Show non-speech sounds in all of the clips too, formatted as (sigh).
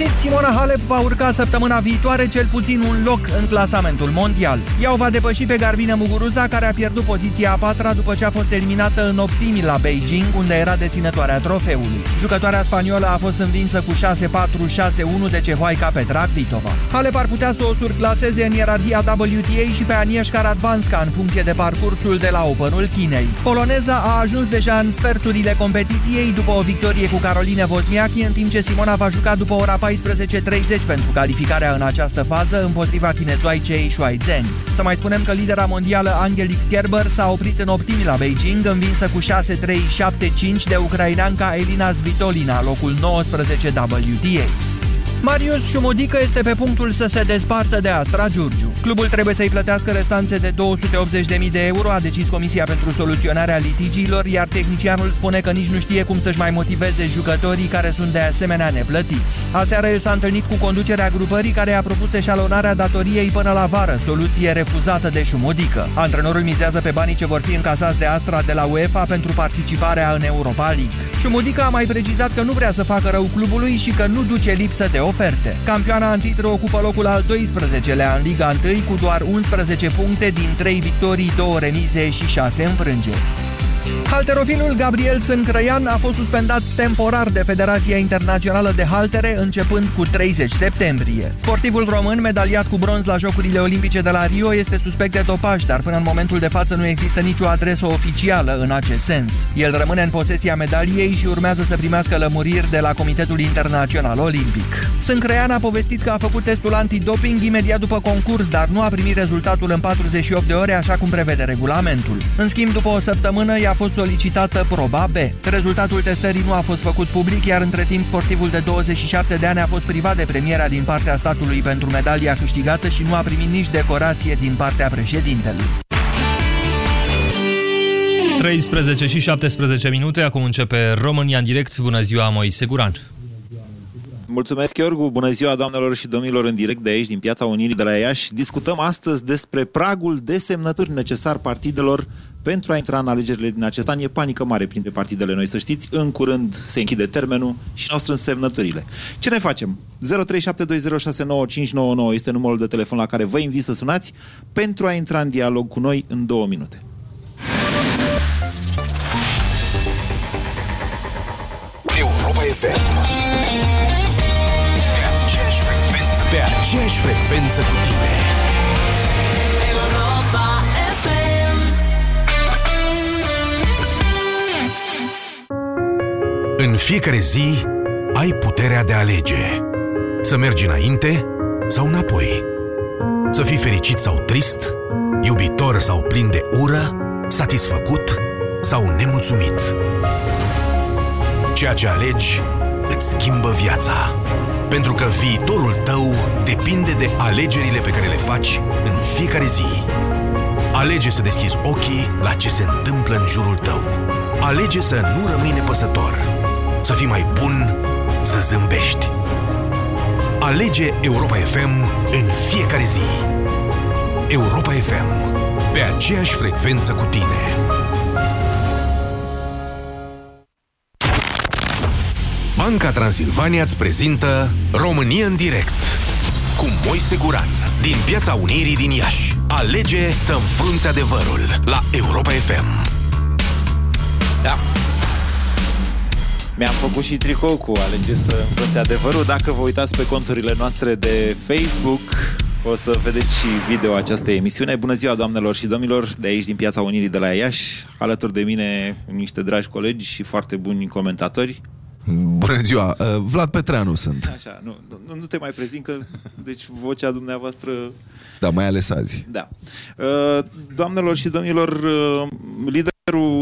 găsit, Simona Halep va urca săptămâna viitoare cel puțin un loc în clasamentul mondial. Ea o va depăși pe Garbine Muguruza, care a pierdut poziția a patra după ce a fost eliminată în optimi la Beijing, unde era deținătoarea trofeului. Jucătoarea spaniolă a fost învinsă cu 6-4-6-1 de cehoaica Petra Kvitova. Halep ar putea să o surclaseze în ierarhia WTA și pe Agnieszka Radvanska în funcție de parcursul de la Openul Chinei. Poloneza a ajuns deja în sferturile competiției după o victorie cu Caroline Wozniacki, în timp ce Simona va juca după ora 14.30 pentru calificarea în această fază împotriva chinezoaicei Shuai Zheng. Să mai spunem că lidera mondială Angelique Kerber s-a oprit în optimi la Beijing, învinsă cu 6-3-7-5 de ucraineanca Elina Svitolina, locul 19 WTA. Marius Șumodică este pe punctul să se despartă de Astra Giurgiu. Clubul trebuie să-i plătească restanțe de 280.000 de euro, a decis Comisia pentru soluționarea litigiilor, iar tehnicianul spune că nici nu știe cum să-și mai motiveze jucătorii care sunt de asemenea neplătiți. Aseară el s-a întâlnit cu conducerea grupării care a propus eșalonarea datoriei până la vară, soluție refuzată de Șumodică. Antrenorul mizează pe banii ce vor fi încasați de Astra de la UEFA pentru participarea în Europa League. Șumodică a mai precizat că nu vrea să facă rău clubului și că nu duce lipsă de oferte. Campioana în titlu ocupă locul al 12-lea în Liga 1 cu doar 11 puncte din 3 victorii, 2 remize și 6 înfrângeri. Halterofilul Gabriel Sâncrăian a fost suspendat temporar de Federația Internațională de Haltere începând cu 30 septembrie. Sportivul român, medaliat cu bronz la Jocurile Olimpice de la Rio, este suspect de dopaj, dar până în momentul de față nu există nicio adresă oficială în acest sens. El rămâne în posesia medaliei și urmează să primească lămuriri de la Comitetul Internațional Olimpic. Sâncrăian a povestit că a făcut testul antidoping imediat după concurs, dar nu a primit rezultatul în 48 de ore, așa cum prevede regulamentul. În schimb, după o săptămână, i-a fost solicitată proba B. Rezultatul testării nu a fost făcut public, iar între timp sportivul de 27 de ani a fost privat de premiera din partea statului pentru medalia câștigată și nu a primit nici decorație din partea președintelui. 13 și 17 minute, acum începe România în direct. Bună ziua, Moise Guran. Mulțumesc, Iorgu. Bună ziua, doamnelor și domnilor, în direct de aici, din Piața Unirii de la Iași. Discutăm astăzi despre pragul de semnături necesar partidelor pentru a intra în alegerile din acest an. E panică mare printre partidele noi, să știți. În curând se închide termenul și ne-au strâns semnăturile. Ce ne facem? 0372069599 este numărul de telefon la care vă invit să sunați pentru a intra în dialog cu noi în două minute. Europa FM Pe aceeași frecvență cu tine În fiecare zi ai puterea de a alege. Să mergi înainte sau înapoi. Să fii fericit sau trist Iubitor sau plin de ură Satisfăcut sau nemulțumit. Ceea ce alegi îți schimbă viața Pentru că viitorul tău depinde de alegerile pe care le faci în fiecare zi. Alege să deschizi ochii la ce se întâmplă în jurul tău. Alege să nu rămâi nepăsător Să fii mai bun, să zâmbești Alege Europa FM în fiecare zi Europa FM Pe aceeași frecvență cu tine Banca Transilvania îți prezintă România în direct cu Moise Guran din Piața Unirii din Iași. Alege să înfrunți adevărul la Europa FM. Mi-am făcut și tricou cu Alege să învățe adevărul. Dacă vă uitați pe conturile noastre de Facebook, o să vedeți și video această emisiune. Bună ziua, doamnelor și domnilor, de aici din Piața Unirii de la Iași. Alături de mine niște dragi colegi și foarte buni comentatori. Bună ziua, uh, Vlad Petreanu sunt. Așa, nu, nu, nu te mai prezint, că deci vocea dumneavoastră... Da, mai ales azi. Da. Uh, Doamnelor și domnilor, uh, liderul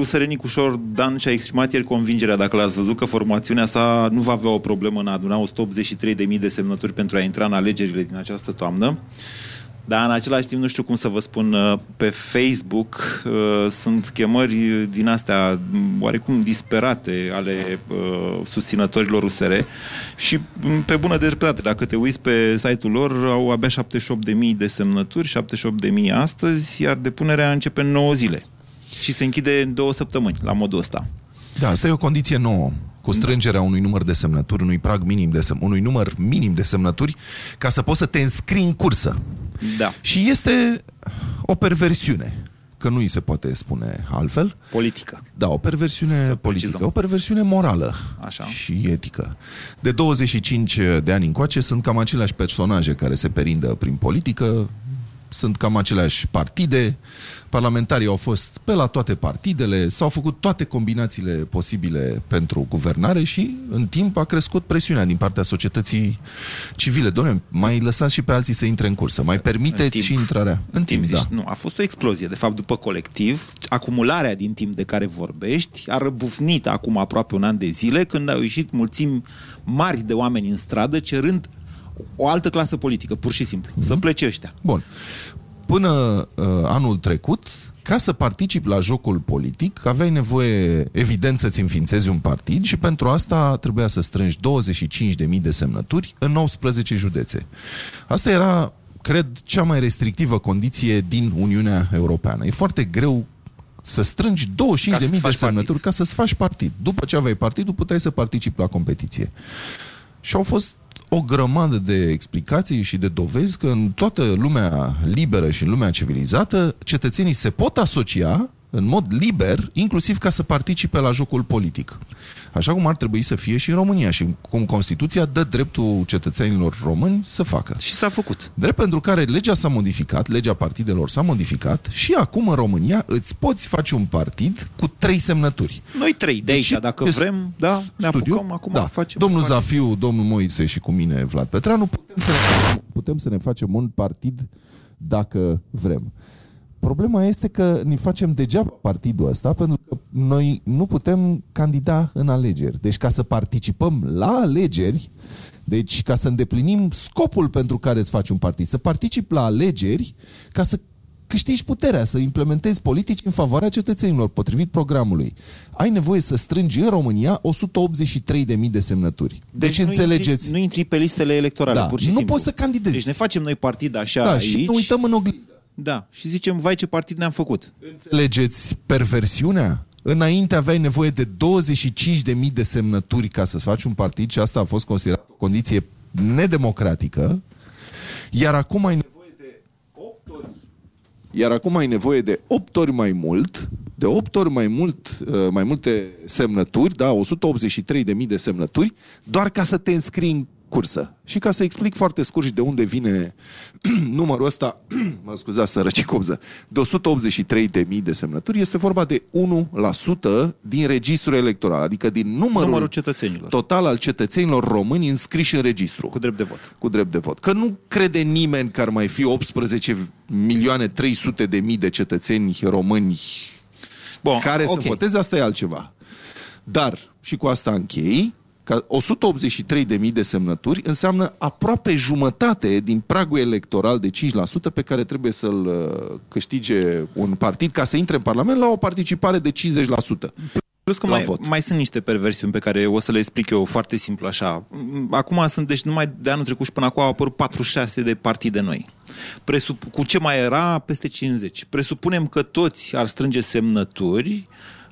Serenic Ușor, Dan, și-a exprimat ieri convingerea, dacă l-ați văzut, că formațiunea sa nu va avea o problemă în a aduna 183.000 de semnături pentru a intra în alegerile din această toamnă. Dar în același timp, nu știu cum să vă spun, uh, pe Facebook uh, sunt chemări din astea m, oarecum disperate ale uh, susținătorilor USR și m, pe bună dreptate, dacă te uiți pe site-ul lor, au abia 78.000 de semnături, 78.000 astăzi, iar depunerea începe în 9 zile și se închide în două săptămâni, la modul ăsta. Da, asta e o condiție nouă. cu strângerea unui număr de semnături, unui prag minim de sem- unui număr minim de semnături, ca să poți să te înscrii în cursă. Da. Și este o perversiune, că nu îi se poate spune altfel. Politică. Da, o perversiune Să politică, precizăm. o perversiune morală Așa. și etică. De 25 de ani încoace sunt cam aceleași personaje care se perindă prin politică, sunt cam aceleași partide, parlamentarii au fost pe la toate partidele, s-au făcut toate combinațiile posibile pentru guvernare și în timp a crescut presiunea din partea societății civile. Doamne, mai lăsați și pe alții să intre în cursă, mai permiteți timp. și intrarea. În timp, zici, da. Nu, a fost o explozie. De fapt, după colectiv, acumularea din timp de care vorbești a răbufnit acum aproape un an de zile când au ieșit mulțimi mari de oameni în stradă cerând o altă clasă politică, pur și simplu. Mhm. Să plece ăștia. Bun. Până uh, anul trecut, ca să participi la jocul politic, aveai nevoie, evident, să-ți înființezi un partid și pentru asta trebuia să strângi 25.000 de semnături în 19 județe. Asta era, cred, cea mai restrictivă condiție din Uniunea Europeană. E foarte greu să strângi 25.000 Ca să-ți de faci semnături partid. ca să-ți faci partid. După ce aveai partidul, puteai să participi la competiție. Și au fost o grămadă de explicații și de dovezi că în toată lumea liberă și în lumea civilizată, cetățenii se pot asocia în mod liber, inclusiv ca să participe la jocul politic. Așa cum ar trebui să fie și în România și cum Constituția dă dreptul cetățenilor români să facă. Și s-a făcut. Drept pentru care legea s-a modificat, legea partidelor s-a modificat și acum în România îți poți face un partid cu trei semnături. Noi trei de aici, Deci, dacă este vrem, da, ne studiu, apucăm acum, da. facem Domnul un partid. Zafiu, domnul Moise și cu mine, Vlad Petreanu, putem să, ne, putem să ne facem un partid dacă vrem. Problema este că ne facem degeaba partidul ăsta pentru că noi nu putem candida în alegeri. Deci ca să participăm la alegeri, deci ca să îndeplinim scopul pentru care îți faci un partid, să participi la alegeri ca să câștigi puterea, să implementezi politici în favoarea cetățenilor, potrivit programului. Ai nevoie să strângi în România 183.000 de semnături. Deci, deci nu înțelegeți... Intri, nu intri pe listele electorale, Da, pur și nu simplu. poți să candidezi. Deci ne facem noi partid așa da, aici. și ne uităm în oglindă. Da, și zicem, vai ce partid ne-am făcut. Înțelegeți perversiunea? Înainte aveai nevoie de 25.000 de semnături ca să-ți faci un partid și asta a fost considerat o condiție nedemocratică, iar acum ai nevoie de 8 ori iar acum ai nevoie de 8 ori mai mult, de 8 ori mai mult, uh, mai multe semnături, da, 183.000 de semnături, doar ca să te înscrii în cursă. Și ca să explic foarte scurt și de unde vine (clears throat) numărul ăsta, (clears throat) mă scuzați, sărăci cobză, de 183.000 de semnături, este vorba de 1% din registrul electoral, adică din numărul, Numărul cetățenilor. total al cetățenilor români înscriși în registru Cu drept de vot. cu drept de vot. Că nu crede nimeni că ar mai fi 18 milioane 300 de mii de cetățeni români Bun, care ok. să voteze, asta e altceva. Dar, și cu asta închei, că 183 de mii de semnături înseamnă aproape jumătate din pragul electoral de 5% pe care trebuie să-l uh, câștige un partid ca să intre în Parlament la o participare de 50%. Plus că la mai, vot. mai sunt niște perversiuni pe care o să le explic eu foarte simplu așa. Acum sunt, deci numai de anul trecut și până acum au apărut 46 de partide noi. Presup, cu ce mai era? Peste 50. Presupunem că toți ar strânge semnături,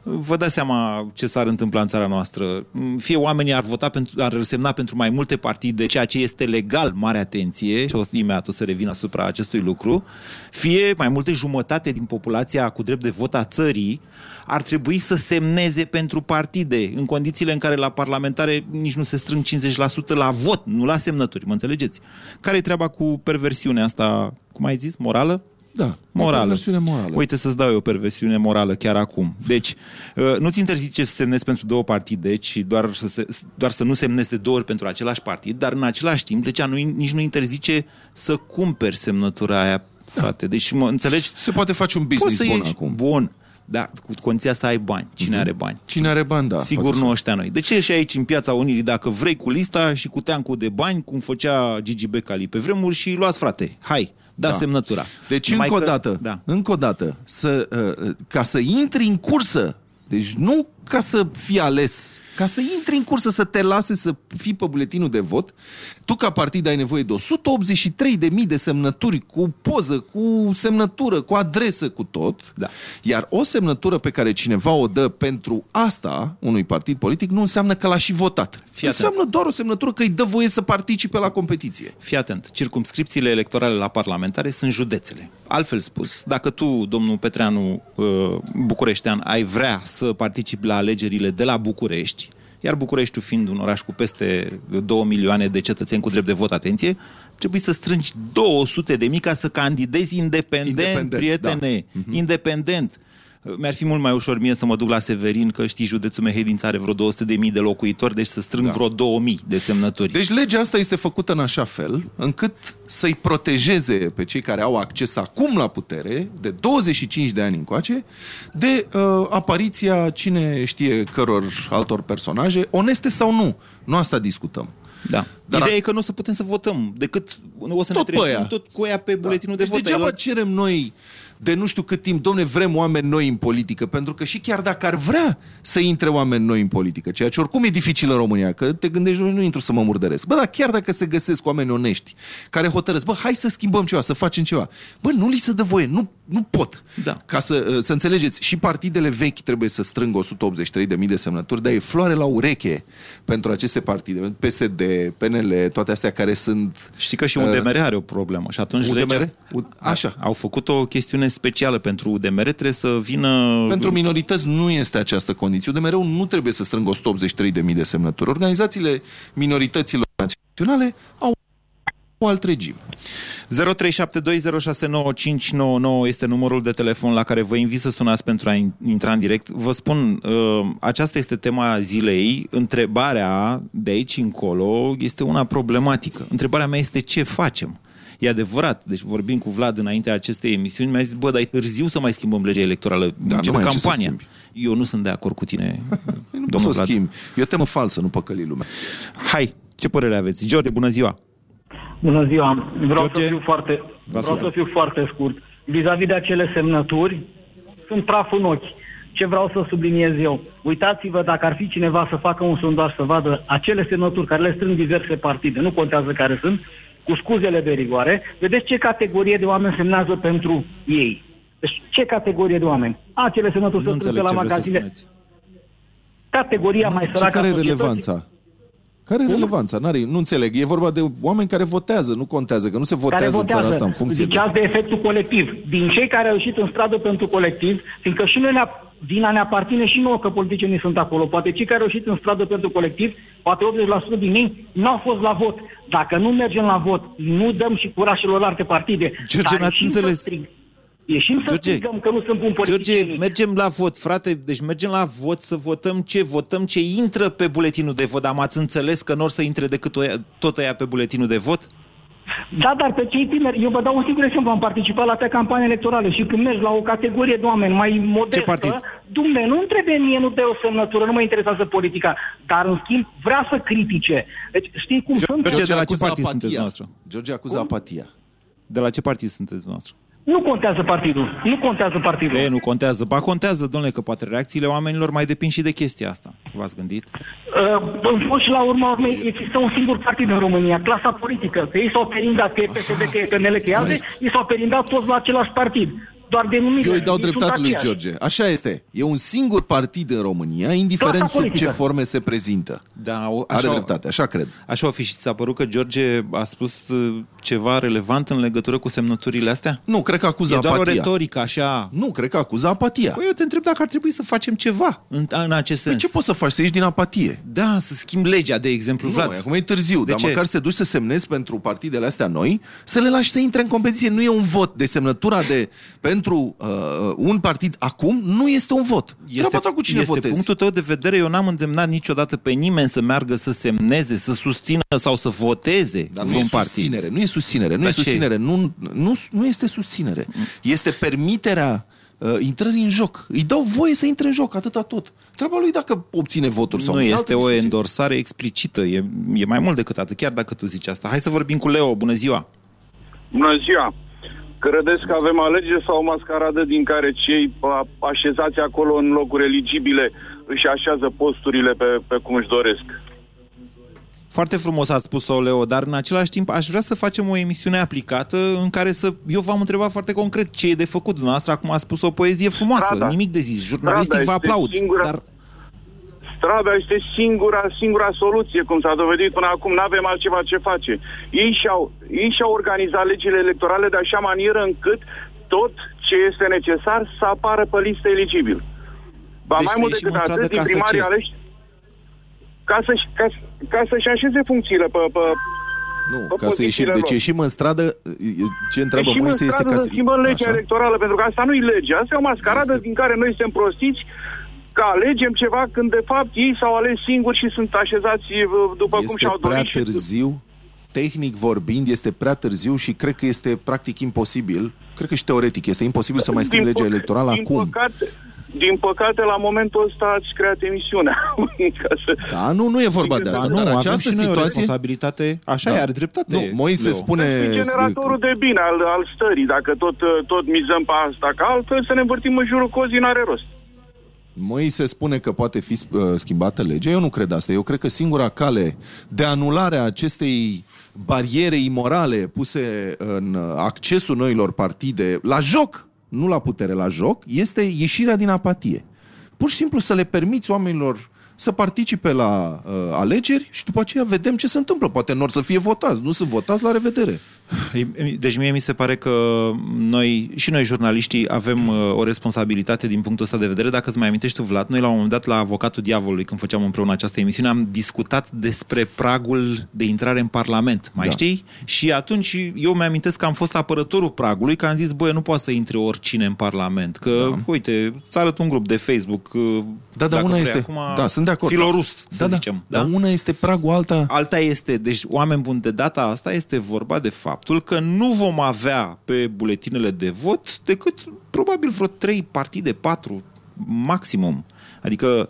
vă dați seama ce s-ar întâmpla în țara noastră. Fie oamenii ar vota pentru, ar semna pentru mai multe partide, ceea ce este legal, mare atenție, și o imediat o să revin asupra acestui lucru, fie mai multe jumătate din populația cu drept de vot a țării ar trebui să semneze pentru partide, în condițiile în care la parlamentare nici nu se strâng 50% la vot, nu la semnături, mă înțelegeți? Care e treaba cu perversiunea asta, cum ai zis, morală? Da, Morală. o perversiune morală. Uite să-ți dau eu o perversiune morală chiar acum. Deci, uh, nu-ți interzice să semnezi pentru două partide, ci doar să, se, doar să nu semnezi de două ori pentru același partid, dar în același timp, legea nu, nici nu interzice să cumperi semnătura aia, frate. Deci, mă înțelegi? Se poate face un Poți business să bun ieși acum. Bun. Da, cu condiția să ai bani. Cine are bani? Cine are bani, da. Sigur poate nu ăștia noi. De ce și aici în piața Unirii, dacă vrei cu lista și cu teancul de bani, cum făcea Gigi Becali pe vremuri și luați frate, hai, da, Da. semnătura. Deci, Numai încă o că- dată, Da. încă o dată, să, uh, ca să intri în cursă, deci nu ca să fii ales ca să intri în cursă, să te lase să fii pe buletinul de vot, tu ca partid ai nevoie de 183.000 de semnături cu poză, cu semnătură, cu adresă, cu tot. Da. Iar o semnătură pe care cineva o dă pentru asta unui partid politic nu înseamnă că l-a și votat. Fii atent. înseamnă doar o semnătură că îi dă voie să participe la competiție. Fii atent, circumscripțiile electorale la parlamentare sunt județele. Altfel spus, dacă tu, domnul Petreanu uh, Bucureștean, ai vrea să participi la alegerile de la București, iar Bucureștiul fiind un oraș cu peste 2 milioane de cetățeni cu drept de vot, atenție, trebuie să strângi 200 de mii ca să candidezi independent, Independent, prietene, da. independent. Mi-ar fi mult mai ușor mie să mă duc la Severin, că știi, județul Mehedința are vreo 200 de mii de locuitori, deci să strâng da. vreo 2000 de semnături. Deci legea asta este făcută în așa fel încât să-i protejeze pe cei care au acces acum la putere, de 25 de ani încoace, de uh, apariția cine știe căror altor personaje, oneste sau nu. Nu asta discutăm. Da. Dar Dar Ideea a- e că nu o să putem să votăm, decât o să Tot ne pe trezim aia. tot cu ea pe buletinul de Deci vot. degeaba El- cerem noi de nu știu cât timp, domne, vrem oameni noi în politică, pentru că și chiar dacă ar vrea să intre oameni noi în politică, ceea ce oricum e dificil în România, că te gândești, "Noi nu intru să mă murdăresc. Bă, dar chiar dacă se găsesc oameni onești, care hotărăsc, bă, hai să schimbăm ceva, să facem ceva. Bă, nu li se dă voie, nu, nu pot. Da. Ca să, să înțelegeți, și partidele vechi trebuie să strângă 183.000 de semnături, dar e floare la ureche pentru aceste partide, PSD, PNL, toate astea care sunt... Știi că și UDMR are o problemă și atunci UDMR? legea- U- Așa. Au făcut o chestiune specială pentru UDMR, trebuie să vină... Pentru minorități nu este această condiție. UDMR-ul nu trebuie să strângă 183.000 de semnături. Organizațiile minorităților naționale au un alt regim. 0372069599 este numărul de telefon la care vă invit să sunați pentru a in- intra în direct. Vă spun, uh, aceasta este tema zilei. Întrebarea de aici încolo este una problematică. Întrebarea mea este ce facem? E adevărat, deci vorbim cu Vlad înaintea acestei emisiuni, mi-a zis, bă, dar e târziu să mai schimbăm legea electorală, Da, nu începe mai e ce să campania. schimbi. Eu nu sunt de acord cu tine, Păi (laughs) nu poți să domnul o Vlad. schimbi. E o temă falsă, nu păcăli lumea. Hai, ce părere aveți? George, bună ziua! Bună ziua. Vreau George, să fiu foarte, vă vreau ascultăm. să fiu foarte scurt. Vis-a-vis de acele semnături, sunt praf în ochi. Ce vreau să subliniez eu? Uitați-vă dacă ar fi cineva să facă un sondaj să vadă acele semnături care le strâng diverse partide, nu contează care sunt, cu scuzele de rigoare, vedeți ce categorie de oameni semnează pentru ei. Deci ce categorie de oameni? Acele semnături Nu se strâng înțeleg pe ce la vreți să magazine. spuneți. Categoria mai Și săracă care a e societății. relevanța? Care e relevanța? N-are, nu înțeleg. E vorba de oameni care votează, nu contează, că nu se votează, care în țara votează. asta în funcție de... Ziceați de efectul colectiv. Din cei care au ieșit în stradă pentru colectiv, fiindcă și noi ne vina ne aparține și nouă că politicienii sunt acolo. Poate cei care au ieșit în stradă pentru colectiv, poate 80% din ei nu au fost la vot. Dacă nu mergem la vot, nu dăm și curaj celorlalte partide. George, Dar n-ați ieșim să înțeles. strig- Ieșim să George, strigăm că nu sunt buni George, politicieni. mergem la vot, frate, deci mergem la vot să votăm ce? Votăm ce intră pe buletinul de vot, dar m-ați înțeles că nu or să intre decât o, tot aia pe buletinul de vot? Da, dar pe cei tineri, eu vă dau un singur exemplu, am participat la atâtea campanii electorale și când mergi la o categorie de oameni mai modestă, partid? dumne, nu trebuie mie, nu dă o semnătură, nu mă interesează politica, dar în schimb vrea să critique. Deci știi cum sunt? George, de la ce acuză partid apatia. sunteți noastră? George acuză apatia. De la ce partid sunteți noastră? Nu contează partidul, nu contează partidul. E, nu contează. Ba contează, domnule, că poate reacțiile oamenilor mai depind și de chestia asta. V-ați gândit? Uh, în fond și la urma urmei există un singur partid în România, clasa politică, că ei s-au perindat, că e PSD, că e PNL, că e alte, ei s-au perindat toți la același partid. Doar denumire. Eu îi dau Ei sunt dreptate lui aceiași. George. Așa este. E un singur partid în România, indiferent Clasa sub ce politică. forme se prezintă. Da, o, Are așa, dreptate, așa cred. Așa o fi și ți s-a părut că George a spus uh, ceva relevant în legătură cu semnăturile astea? Nu, cred că acuză E doar apatia. o retorică, așa. Nu, cred că acuză apatia. Păi eu te întreb dacă ar trebui să facem ceva în, în acest Păi sens. ce poți să faci? Să ieși din apatie? Da, să schimbi legea, de exemplu, Nu, Vlad. acum e târziu, De dar ce? măcar să te duci să semnezi pentru partidele astea noi, să le lași să intre în competiție. Nu e un vot de semnătura de pentru uh, un partid acum, nu este un vot. Treaba ta cu cine este votezi. punctul tău de vedere. Eu n-am îndemnat niciodată pe nimeni să meargă să semneze, să susțină sau să voteze Dar nu vreun e partid. susținere, nu e susținere, nu Dar e ce? susținere, nu, nu, nu este susținere. Este permiterea uh, intrării în joc. Îi dau voie să intre în joc, atâta tot. Treaba lui dacă obține voturi sau Nu e este altă o discuție. endorsare explicită, e, e mai mult decât atât, chiar dacă tu zici asta. Hai să vorbim cu Leo, bună ziua! Bună ziua! Credeți că avem alegeri sau o mascaradă din care cei a- așezați acolo în locuri eligibile își așează posturile pe, pe cum își doresc. Foarte frumos a spus-o, Leo, dar în același timp aș vrea să facem o emisiune aplicată în care să... Eu v-am întrebat foarte concret ce e de făcut. Dumneavoastră acum a spus o poezie frumoasă, Strada. nimic de zis. Jurnalistic Strada vă este aplaud, singura- dar Strada este singura, singura soluție, cum s-a dovedit până acum, nu avem altceva ce face. Ei și-au, ei și-au organizat legile electorale de așa manieră încât tot ce este necesar să apară pe listă eligibil. Ba Deci mai să mult ieșim decât în stradă atât, din ca să primarii ce? aleși ca, să, ca, ca să-și așeze funcțiile pe, pe, Nu, Pe ca să ieșim, pozițiile deci lor. ieșim în stradă, ce întreabă Ieșim în Moise este stradă ca să să... schimbăm legea Așa? electorală, pentru că asta nu e lege. Asta e o mascaradă Este- din care noi suntem prostiți că alegem ceva când de fapt ei s-au ales singuri și sunt așezați uh, după cum Este și-au prea dorit. și- târziu, tehnic vorbind, este prea târziu și cred că este practic imposibil, cred că și teoretic, este imposibil să mai schimbi Din legea păc- electorală din acum. Păcate, din păcate, la momentul ăsta ați creat emisiunea. (laughs) Ca să... Da, nu, nu e vorba de Ba asta, nu, dar avem această și noi o situație... responsabilitate. Așa Da. e, are dreptate. Nu, Moise Leo. spune... E generatorul de bine al, al stării. Dacă tot, uh, tot mizăm pe asta, că altfel să ne învârtim în jurul cozii n-are rost. Moise spune că poate fi uh, schimbată legea. Eu nu cred asta. Eu cred că singura cale de anulare a acestei bariere imorale puse în uh, accesul noilor partide la joc, nu la putere, la joc, este ieșirea din apatie. Pur și simplu să le permiți oamenilor să participe la uh, alegeri și după aceea vedem ce se întâmplă. Poate nu or să fie votați, nu sunt votați, la revedere. Deci mie mi se pare că noi, și noi jurnaliștii, avem uh, o responsabilitate din punctul ăsta de vedere. Dacă îți mai amintești tu, Vlad, noi la un moment dat la Avocatul Diavolului, când făceam împreună această emisiune, am discutat despre pragul de intrare în Parlament. Mai Da. știi? Și atunci eu mi-amintesc că am fost apărătorul pragului, că am zis, băi, nu poate să intre oricine în Parlament. Că, da. uite, îți arăt un grup de Facebook. uh, Da, dar dacă una vrei, este... Acum, da, sunt de acord. Filorus, să da, zicem. Da, dar una este pragul, alta... Alta este, deci oameni buni, de data asta este vorba de faptul că nu vom avea pe buletinele de vot decât probabil vreo trei partide, patru maximum. Adică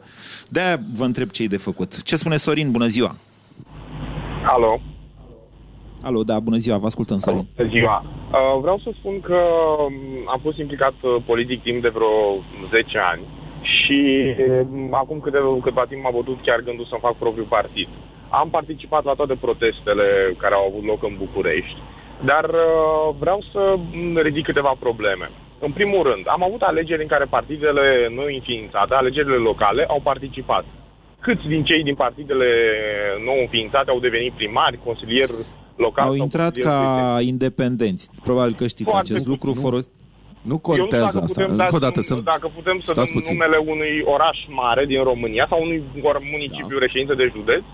de-aia vă întreb ce e de făcut. Ce spune Sorin? Bună ziua! Alo, Alo, da, bună ziua, vă ascultăm, Sorin. bună ziua. Uh, vreau să spun că um, am fost implicat uh, politic timp de vreo 10 ani și um, acum câteva, câteva timp m-a bătut chiar gândul să-mi fac propriul partid. Am participat la toate protestele care au avut loc în București, dar uh, vreau să mm, ridic câteva probleme. În primul rând, am avut alegeri în care partidele nou înființate, alegerile locale, au participat. Câți din cei din partidele nou înființate au devenit primari, consilieri locali? Au sau intrat consilieri ca județeni? independenți. Probabil că știți Foarte acest lucru. puțin, Folos... Nu Eu nu contează știu dacă asta. putem da Încă o dată, num- sunt... Dacă putem să Stați dăm puțin. numele unui oraș mare din România sau unui or- municipiu da. reședință de județ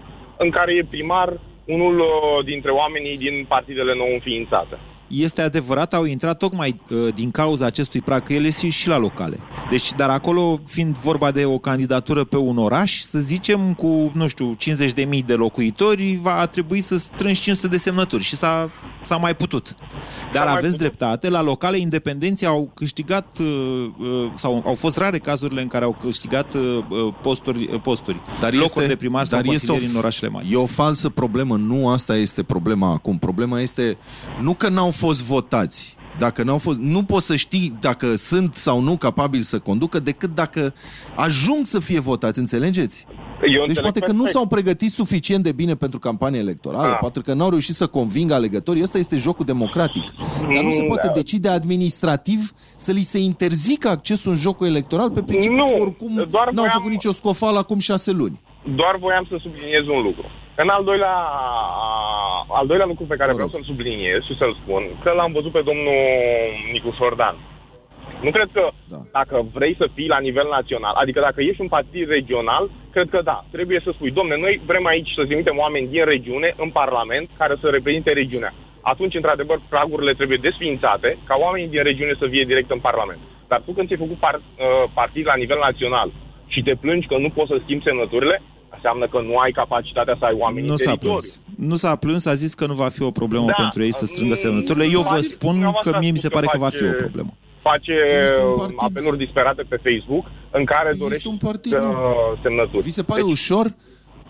în care e primar unul uh, dintre oamenii din partidele nou înființate. Este adevărat, au intrat tocmai uh, din cauza acestui prag, că el este și la locale. Deci, dar acolo, fiind vorba de o candidatură pe un oraș, să zicem, cu, nu știu, 50.000 de locuitori, va trebui să strângi 500 de semnături și s-a, s-a mai putut. Dar S-a mai aveți putut. dreptate, la locale independenții au câștigat, uh, uh, sau au fost rare cazurile în care au câștigat uh, uh, posturi, uh, posturi Dar locuri este, de primar sau dar este o, consilieri în orașele mari. E o falsă problemă. Nu asta este problema acum. Problema este nu că n-au fost votați. Dacă n-au fost, nu poți să știi dacă sunt sau nu capabili să conducă decât dacă ajung să fie votați, înțelegeți? Eu Deci înțeleg poate că nu perfect. s-au pregătit suficient de bine pentru campania electorală, Ah. poate că n-au reușit să convingă alegătorii. Ăsta este jocul democratic. Dar nu se Mm, poate da. decide administrativ să li se interzică accesul în jocul electoral pe principiu Nu, că oricum doar n-au voiam- făcut nicio scofală acum șase luni. Doar voiam să subliniez un lucru. În al doilea, al doilea lucru pe care Vă vreau rog. să-l subliniez și să-l spun, că l-am văzut pe domnul Nicu Șordan. Nu cred că Da. dacă vrei să fii la nivel național, adică dacă ești un partid regional, cred că da, trebuie să spui, domne, noi vrem aici să trimitem oameni din regiune în Parlament care să reprezinte regiunea. Atunci, într-adevăr, pragurile trebuie desfințate ca oamenii din regiune să vie direct în Parlament. Dar tu când ți-ai făcut par, uh, partid la nivel național și te plângi că nu poți să schimbi semnăturile, înseamnă că nu ai capacitatea să ai oameni Nu în s-a teritoriu. plâns. Nu s-a plâns, a zis că nu va fi o problemă Da, pentru ei să strângă mm, semnăturile. Eu vă probabil spun dumneavoastră că mie mi se ați pare spus că că va fi o face- problemă. Face Este un uh, partid. apeluri disperate pe Facebook în care Este dorești un partid, să nu? semnături. Vi se pare Deci, ușor?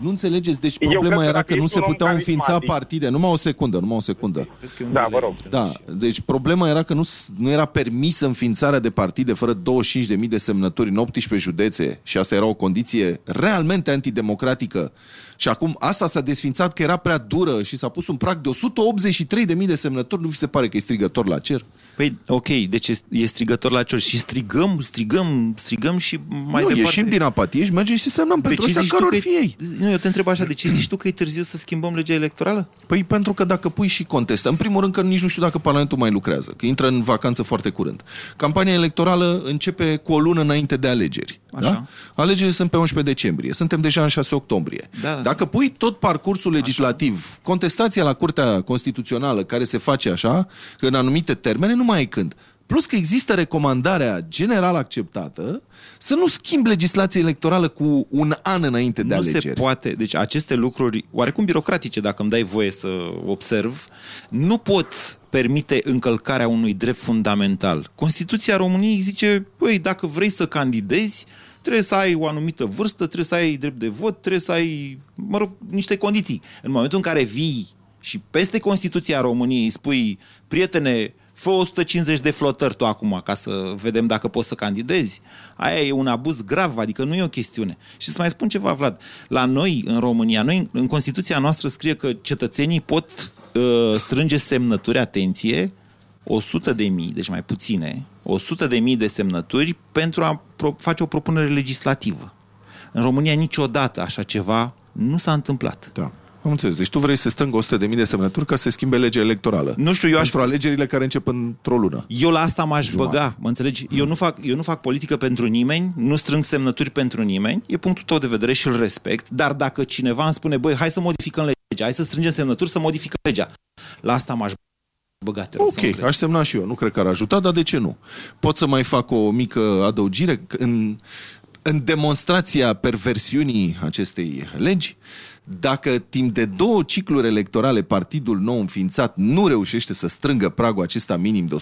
Nu înțelegeți? Deci Eu cred problema că era dacă că nu ești se un om puteau înființa carismatic- partide. Numai o secundă, numai o secundă. Vezi că e un Da, delay vă rog. între Da, noi. deci problema era că nu, s- nu era permisă înființarea de partide fără 25.000 de semnături în 18 județe și asta era o condiție realmente antidemocratică. Și acum asta s-a desfințat că era prea dură și s-a pus un prag de 183.000 de semnături. Nu vi se pare că e strigător la cer? Păi, ok, deci e, e strigător la cer și strigăm, strigăm, strigăm și mai nu, departe... ieșim din apatie și mergem și semnăm De pentru ce ăștia zici care tu or că fi e- ei. Nu, eu te întreb așa, de ce zici tu că e târziu să schimbăm legea electorală? Păi pentru că dacă pui și contestă, în primul rând că nici nu știu dacă Parlamentul mai lucrează, că intră în vacanță foarte curând. Campania electorală începe cu o lună înainte de alegeri. Așa. Da? Alegerile sunt pe 11 decembrie, suntem deja în 6 octombrie. Da, da. Dacă pui tot parcursul legislativ, contestația la Curtea Constituțională care se face așa, în anumite termene, nu mai e când. Plus că există recomandarea general acceptată să nu schimbi legislația electorală cu un an înainte de nu alegeri. se poate. Deci aceste lucruri, oarecum birocratice, dacă îmi dai voie să observ, nu pot permite încălcarea unui drept fundamental. Constituția României zice, băi, dacă vrei să candidezi, trebuie să ai o anumită vârstă, trebuie să ai drept de vot, trebuie să ai, mă rog, niște condiții. În momentul în care vii și peste Constituția României spui, prietene, fă 150 de flotări tu acum ca să vedem dacă poți să candidezi, aia e un abuz grav, adică nu e o chestiune. Și să mai spun ceva, Vlad, la noi în România, noi în Constituția noastră scrie că cetățenii pot uh, strânge semnături, atenție, 100 de mii, deci mai puține, 100 de mii de semnături pentru a pro- face o propunere legislativă. În România niciodată așa ceva nu s-a întâmplat. Da. Am înțeles. Deci tu vrei să strângă 100.000 de semnături ca să se schimbe legea electorală. Nu știu, eu aș Pentru alegerile care încep într-o lună. Eu la asta m-aș Jumate. băga, mă înțelegi? Eu nu, fac, eu nu fac politică pentru nimeni, nu strâng semnături pentru nimeni, e punctul tău de vedere și îl respect, dar dacă cineva îmi spune, băi, hai să modificăm legea, hai să strângem semnături, să modificăm legea, la asta m-aș băga, te rog să mă Ok, crezi. aș semna și eu. Nu cred că ar ajuta, dar de ce nu? Pot să mai fac o mică adăugire în, în demonstrația perversiunii acestei legi? Dacă timp de două cicluri electorale partidul nou înființat nu reușește să strângă pragul acesta minim de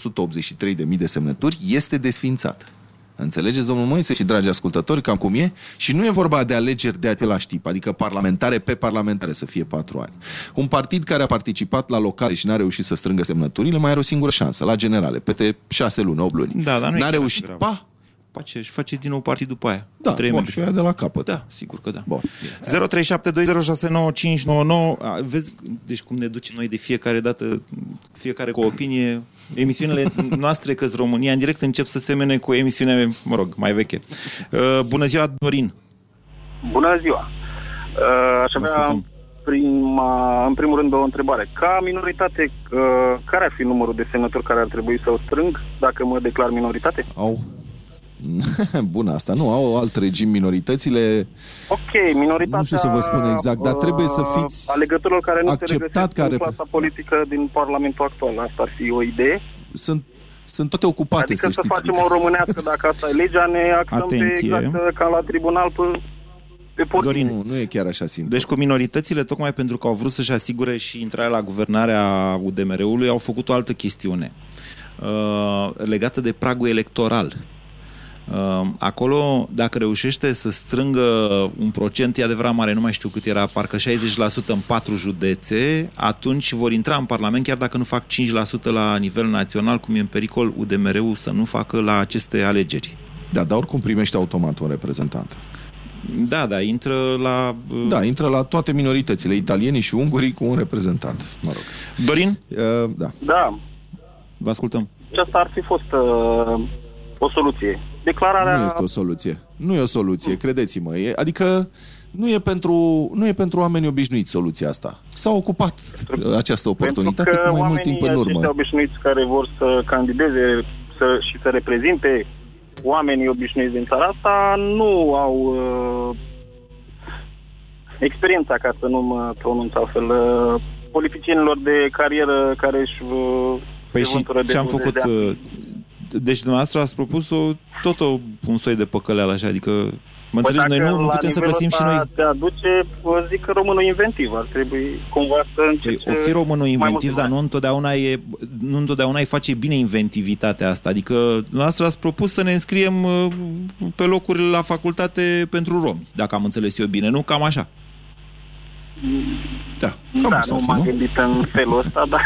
183.000 de semnături, este desfințat. Înțelegeți, domnul Moise și dragi ascultători, cam cum e? Și nu e vorba de alegeri de același tip, adică parlamentare pe parlamentare să fie patru ani. Un partid care a participat la locale și n-a reușit să strângă semnăturile mai are o singură șansă, la generale, peste șase luni, 8 luni. Da, dar nu e N-a chiar reușit, așa grav. pa, Face, își face din nou partid după aia. da, Trei bun, membri. și aia de la capăt. Da, sigur că da. Bun. 0372069599. A, Vezi, deci cum ne ducem noi de fiecare dată, fiecare cu o opinie. Emisiunile (laughs) noastre, că România în direct, încep să semene cu emisiune, mă rog, mai veche. Uh, bună ziua, Dorin. Bună ziua! Uh, Aș Vă avea ascultăm. prima, în primul rând o întrebare. Ca minoritate, uh, care ar fi numărul de semnături care ar trebui să o strâng dacă mă declar minoritate? Au. (laughs) Bun, asta nu, au alt regim minoritățile. Ok, minoritatea... Nu știu să vă spun exact, dar trebuie să uh, fiți Alegătorilor care nu acceptat se regăsesc care- în clasa politică din Parlamentul actual. Asta ar fi o idee. Sunt, sunt toate ocupate, adică să să, știți. facem o românească, dacă asta e legea, ne axăm pe Atenție. exact uh, ca la tribunal pe, pe porți. Dorin, Nu, nu e chiar așa simplu. Deci cu minoritățile, tocmai pentru că au vrut să-și asigure și intrarea la guvernarea UDMR-ului, au făcut o altă chestiune uh, legată de pragul electoral. Uh, acolo, dacă reușește să strângă un procent, e adevărat mare, nu mai știu cât era, parcă 60% în patru județe, atunci vor intra în Parlament, chiar dacă nu fac 5% la nivel național, cum e în pericol UDMR-ul să nu facă la aceste alegeri. Da, dar oricum primește automat un reprezentant. Da, da, intră la... uh, Da, intră la toate minoritățile, italienii și ungurii, cu un reprezentant. Mă rog. Dorin, Uh, da. Da, vă ascultăm. și asta ar fi fost uh, o soluție. Declararea... Nu este o soluție. Nu e o soluție, credeți-mă. E, adică nu e, pentru, nu e pentru oameni obișnuiți soluția asta. S-a ocupat uh, această oportunitate Pentru că cu mai mult oamenii timp în urmă. aceștia obișnuiți care vor să candideze să, și să reprezinte oamenii obișnuiți din țara asta nu au uh, experiența, ca să nu mă pronunț altfel, uh, politicienilor de carieră care își uh, Păi se și vântură de ce am 20 făcut... de ani. uh, Deci dumneavoastră ați propus o, tot o, un soi de păcăleală așa, adică... Mă Păi înțelegi, noi dacă nu, nu la putem să nivelul găsim și ăsta noi... te aduce, vă zic că românul inventiv ar trebui cumva să Păi, încerce... o fi românul mai inventiv, multe dar nu întotdeauna, e, nu întotdeauna îi face bine inventivitatea asta. Adică dumneavoastră ați propus să ne înscriem uh, pe locuri la facultate pentru romi, dacă am înțeles eu bine, nu? Cam așa. Da, cam da, asta ar nu fi, m-am nu? gândit în felul ăsta, dar...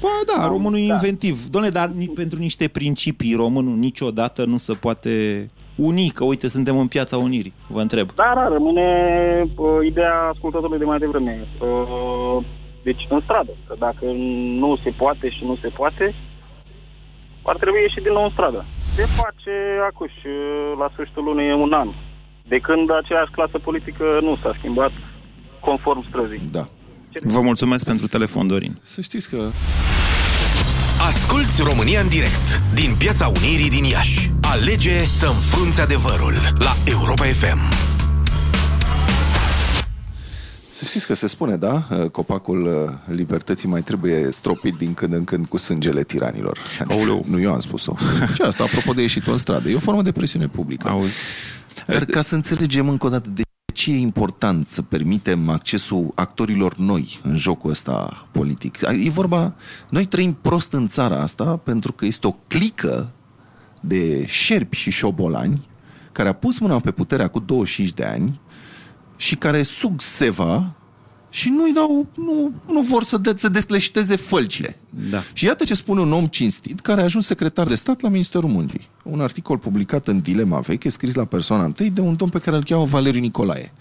Bă, da, românul e inventiv. Doamne, dar ni- pentru niște principii românul niciodată nu se poate uni, că uite, suntem în piața unirii, vă întreb. Da, da, rămâne uh, ideea ascultătorului de mai devreme. Uh, deci în stradă, că dacă nu se poate și nu se poate, ar trebui ieșit din nou în stradă. Se face acuși, uh, la sfârșitul lunii un an. De când aceeași clasă politică nu s-a schimbat conform străzii. Da. Vă mulțumesc pentru telefon, Dorin. Să știți că Asculți România în direct din Piața Unirii din Iași. Alege să înfrunți adevărul la Europa FM. Să știți că se spune, da? Copacul uh, libertății mai trebuie stropit din când în când cu sângele tiranilor. Aoleu. Nu eu am spus-o. (laughs) Și asta, apropo de ieșit în stradă, e o formă de presiune publică. Auzi? Dar ca să înțelegem încă o dată de ce e important să permitem accesul actorilor noi în jocul ăsta politic. E vorba, noi trăim prost în țara asta pentru că este o clică de șerpi și șobolani care a pus mâna pe puterea cu 25 de ani și care sug seva și nu-i dau, nu, nu vor să, de, să descleșteze fălcile. Da. Și iată ce spune un om cinstit care a ajuns secretar de stat la Ministerul Muncii. Un articol publicat în Dilema Veche, scris la persoana întâi de un domn pe care îl cheamă Valeriu Nicolae.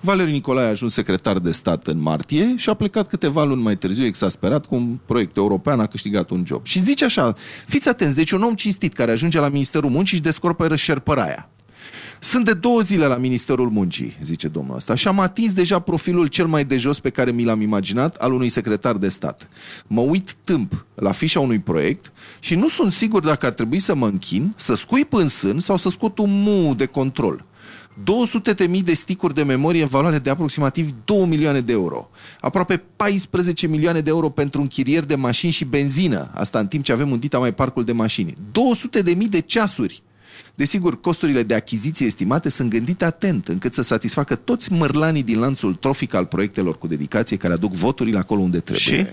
Valeriu Nicolae a ajuns secretar de stat în martie și a plecat câteva luni mai târziu exasperat cu un proiect european, a câștigat un job. Și zice așa, fiți atenți, deci un om cinstit care ajunge la Ministerul Muncii și descoperă șerpăraia. Sunt de două zile la Ministerul Muncii, zice domnul ăsta, și am atins deja profilul cel mai de jos pe care mi l-am imaginat al unui secretar de stat. Mă uit tâmp la fișa unui proiect și nu sunt sigur dacă ar trebui să mă închin, să scuip în sân sau să scot un mu de control. 200 de mii de sticuri de memorie în valoare de aproximativ 2 milioane de euro. Aproape 14 milioane de euro pentru închirier de mașini și benzină. Asta în timp ce avem undita mai parcul de mașini. 200 de mii de ceasuri. Desigur, costurile de achiziție estimate sunt gândite atent, încât să satisfacă toți mărlanii din lanțul trofic al proiectelor cu dedicație care aduc voturile acolo unde trebuie. Și?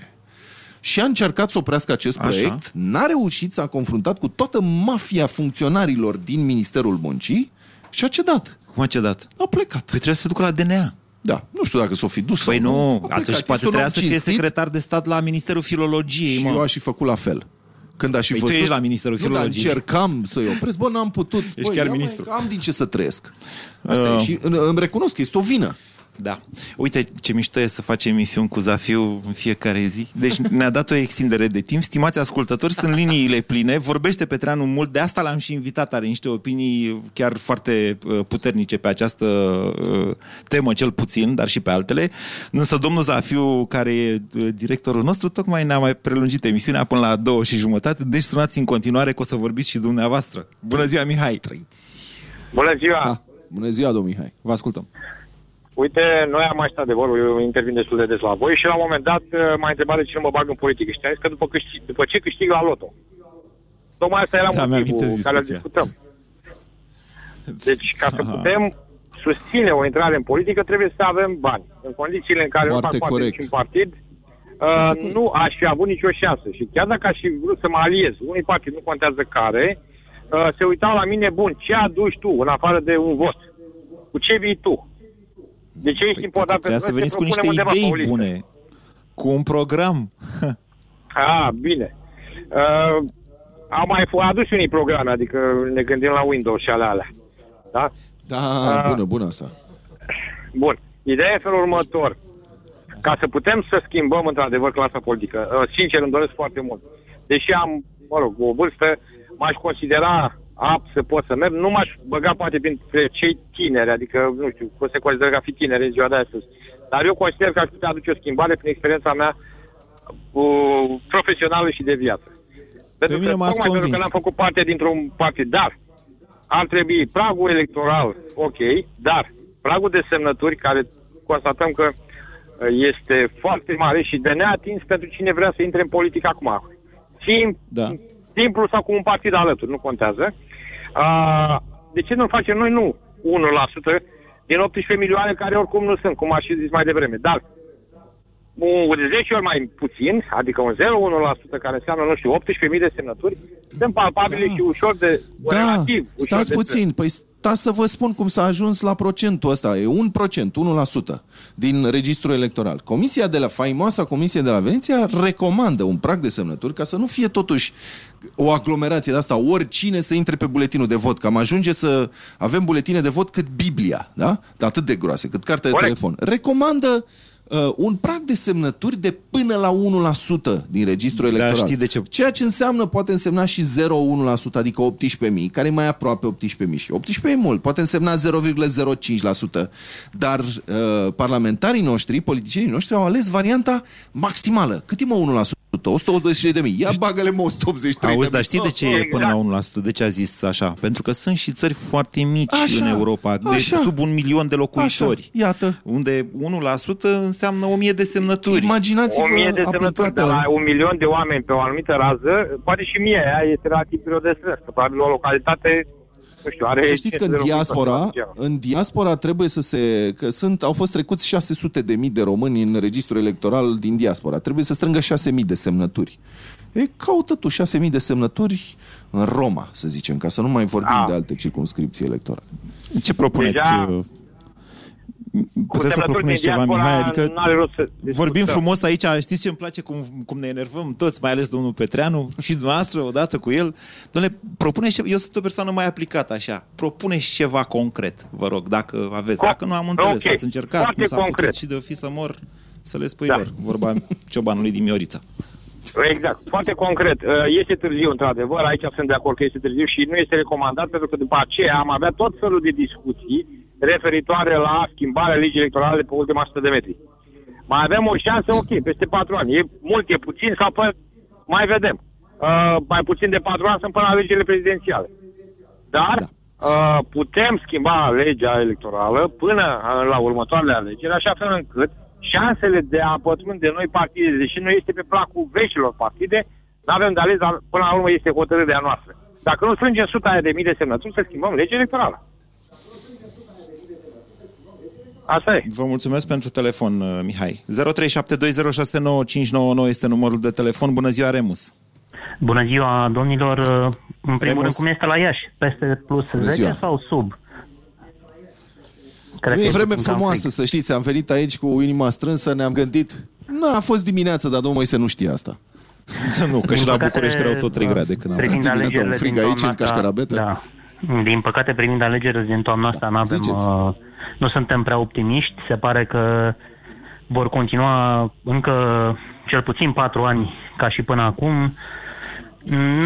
Și a încercat să oprească acest Așa. proiect, n-a reușit, s-a confruntat cu toată mafia funcționarilor din Ministerul Muncii și a cedat. Cum a cedat? A plecat. Păi trebuie să se ducă la DNA. Da, nu știu dacă s-o fi dus Păi sau nu, A plecat. atunci Este poate un trebuia om să fie cinstit secretar de stat la Ministerul Filologiei, Și mă. eu aș fi făcut la fel. Când aș fi Păi tu văzut... ești la Ministerul nu, dar Filologiei. încercam să-i opresc. Bă, n-am putut. Ești Băi, chiar ia mai, ministru. că Am din ce să trăiesc. Asta Uh. e. Și îmi îmi recunosc că este o vină. Da. Uite ce mișto e să facem emisiuni cu Zafiu în fiecare zi. Deci ne-a dat o extindere de timp. Stimați ascultători, sunt liniile pline. Vorbește Petreanu mult, de asta l-am și invitat. Are niște opinii chiar foarte uh, puternice pe această uh, temă, cel puțin, dar și pe altele. Însă domnul Zafiu, care e uh, directorul nostru, tocmai ne-a mai prelungit emisiunea până la două și jumătate. Deci sunați în continuare că o să vorbiți și dumneavoastră. Bună ziua, Mihai! Bună ziua! Da. Bună ziua, domnul Mihai. Vă ascultăm. Uite, noi am mai stat de vorbă, eu intervin destul de des la voi și la un moment dat uh, m-a întrebat de ce nu mă bag în politică. Și am zis că după, câștig, după ce câștig la loto. Tocmai asta era Da, mi-am motivul amintesc care îl discuția. discutăm. Deci, ca să Aha. putem susține o intrare în politică, trebuie să avem bani. În condițiile în care Foarte nu fac parte corect. niciun partid, uh, nu aș fi avut nicio șansă. Și chiar dacă aș fi vrut să mă aliez, unui partid nu contează care, uh, se uitau la mine, bun, ce aduci tu în afară de un vot? Cu ce vii tu? De ce ești Păi, important poate trebuia să noi veniți cu te niște propunem undeva pe o idei listă? bune. Cu un program. Ah, bine. Uh, am mai f- adus unii programe, adică ne gândim la Windows și ale alea. Da? Da, Ah. bună, bună asta. Bun. Ideea e în felul următor. Ca să putem să schimbăm într-adevăr clasa politică, uh, sincer îmi doresc foarte mult. Deși am, mă rog, o vârstă, m-aș considera apt să pot să merg, nu m-aș băga poate printre cei tineri, adică, nu știu, cum se consideră ca fi tineri în ziua de astăzi. Dar eu consider că aș putea aduce o schimbare prin experiența mea uh, profesională și de viață. Pentru mine că, m-ați tocmai pentru convins. că n-am făcut parte dintr-un partid, dar ar trebui pragul electoral, ok, dar pragul de semnături, care constatăm că uh, este foarte mare și de neatins pentru cine vrea să intre în politică acum. Sim, Da. Simplu sau cu un partid alături, nu contează. Uh, de ce nu facem noi? Nu 1% din 18 milioane care oricum nu sunt, cum aș fi zis mai devreme. Dar un de 10 ori mai puțin, adică un 0,1% care înseamnă, nu știu, 18.000 de semnături, sunt palpabile Da. și ușor de, Da, relativ, ușor stați de puțin. Păi Dar să vă spun cum s-a ajuns la procentul ăsta. E un procent, 1% din registrul electoral. Comisia de la, faimoasa Comisie de la Veneția recomandă un prag de semnături ca să nu fie totuși o aglomerație de asta, oricine să intre pe buletinul de vot, că am ajunge să avem buletine de vot cât Biblia, da? Atât de groase, cât cartea de Corect. telefon. Recomandă uh, un prag de semnături de până la 1% din registrul Da, electoral. știi de ce? Ceea ce înseamnă, poate însemna și 0,1%, adică 18.000, care e mai aproape 18.000 și 18.000 e mult, poate însemna 0,05%, dar uh, parlamentarii noștri, politicienii noștri au ales varianta maximală. Cât e mă 1%? 183 de mii. Ia bagă-le mă 183 Auzi, de dar știi de ce e până la 1%? De ce a zis așa? Pentru că sunt și țări foarte mici Așa, în Europa, de așa. sub un milion de locuitori. Așa, iată. Unde 1% înseamnă 1000 de semnături. Imaginați-vă O mie de semnături de aplicată... la un milion de oameni pe o anumită rază, poate și mie, aia este relativ greu de strâns, că probabil o localitate, nu știu, are... Să știți că în 500 de diaspora, locuitori, în diaspora trebuie să se... Că sunt, au fost trecuți 600 de mii de români în registrul electoral din diaspora. Trebuie să strângă 6 mii de semnături. E, caută tu 6 mii de semnături în Roma, să zicem, ca să nu mai vorbim Ah. de alte circunscripții electorale. Ce propuneți? Deja- uh, Cu Puteți să semnături propuneți din ceva, diaspora Mihai? Adică n-are rost să vorbim discutăm. frumos aici, știți ce îmi place? Cum, cum ne enervăm toți, mai ales domnul Petreanu și dumneavoastră odată cu el. Domnule, propuneți ceva, eu sunt o persoană mai aplicată așa, propuneți ceva concret, vă rog, dacă aveți. Co- Dacă nu am înțeles, ok, ați încercat, foarte nu s-a putut concret. și de o fi să mor, să le spui Da. lor. Vorba ciobanului din Miorița. Exact. Foarte concret. Uh, Este târziu, într-adevăr. Aici sunt de acord că este târziu și nu este recomandat pentru că după aceea am avea tot felul de discuții referitoare la schimbarea legii electorale pe ultima 100 de metri. Mai avem o șansă, ok, peste patru ani. E mult, e puțin sau pă, mai vedem. Uh, mai puțin de patru ani sunt până la legile prezidențiale. Dar da. uh, putem schimba legea electorală până uh, la următoarele alegeri, așa fel încât șansele de a pătrunde noi partide, deși nu este pe placul veșilor partide, nu avem de ales, dar până la urmă este hotărârea noastră. Dacă nu strângem suta aia de mii de semnături, să schimbăm legea electorală. Asta e. Vă mulțumesc pentru telefon, uh, Mihai. 0372069599 este numărul de telefon. Bună ziua, Remus. Bună ziua, domnilor. În primul Remus. rând, cum este la Iași? Peste plus Bună 10 ziua. sau sub? Cred E că vreme puțin cam frumoasă, frig. să știți, am venit aici cu inima strânsă, ne-am gândit... Nu, a fost dimineață, dar domnul Moise nu știe asta. (laughs) nu, că și la păcate, București erau tot 3 grade când am privind dimineața un alegerile frig din aici, toamna în asta- Cașcarabetă? Da. Din păcate, privind alegerile din toamna asta, nu avem, ziceți. uh, nu suntem prea optimiști. Se pare că vor continua încă cel puțin patru ani ca și până acum.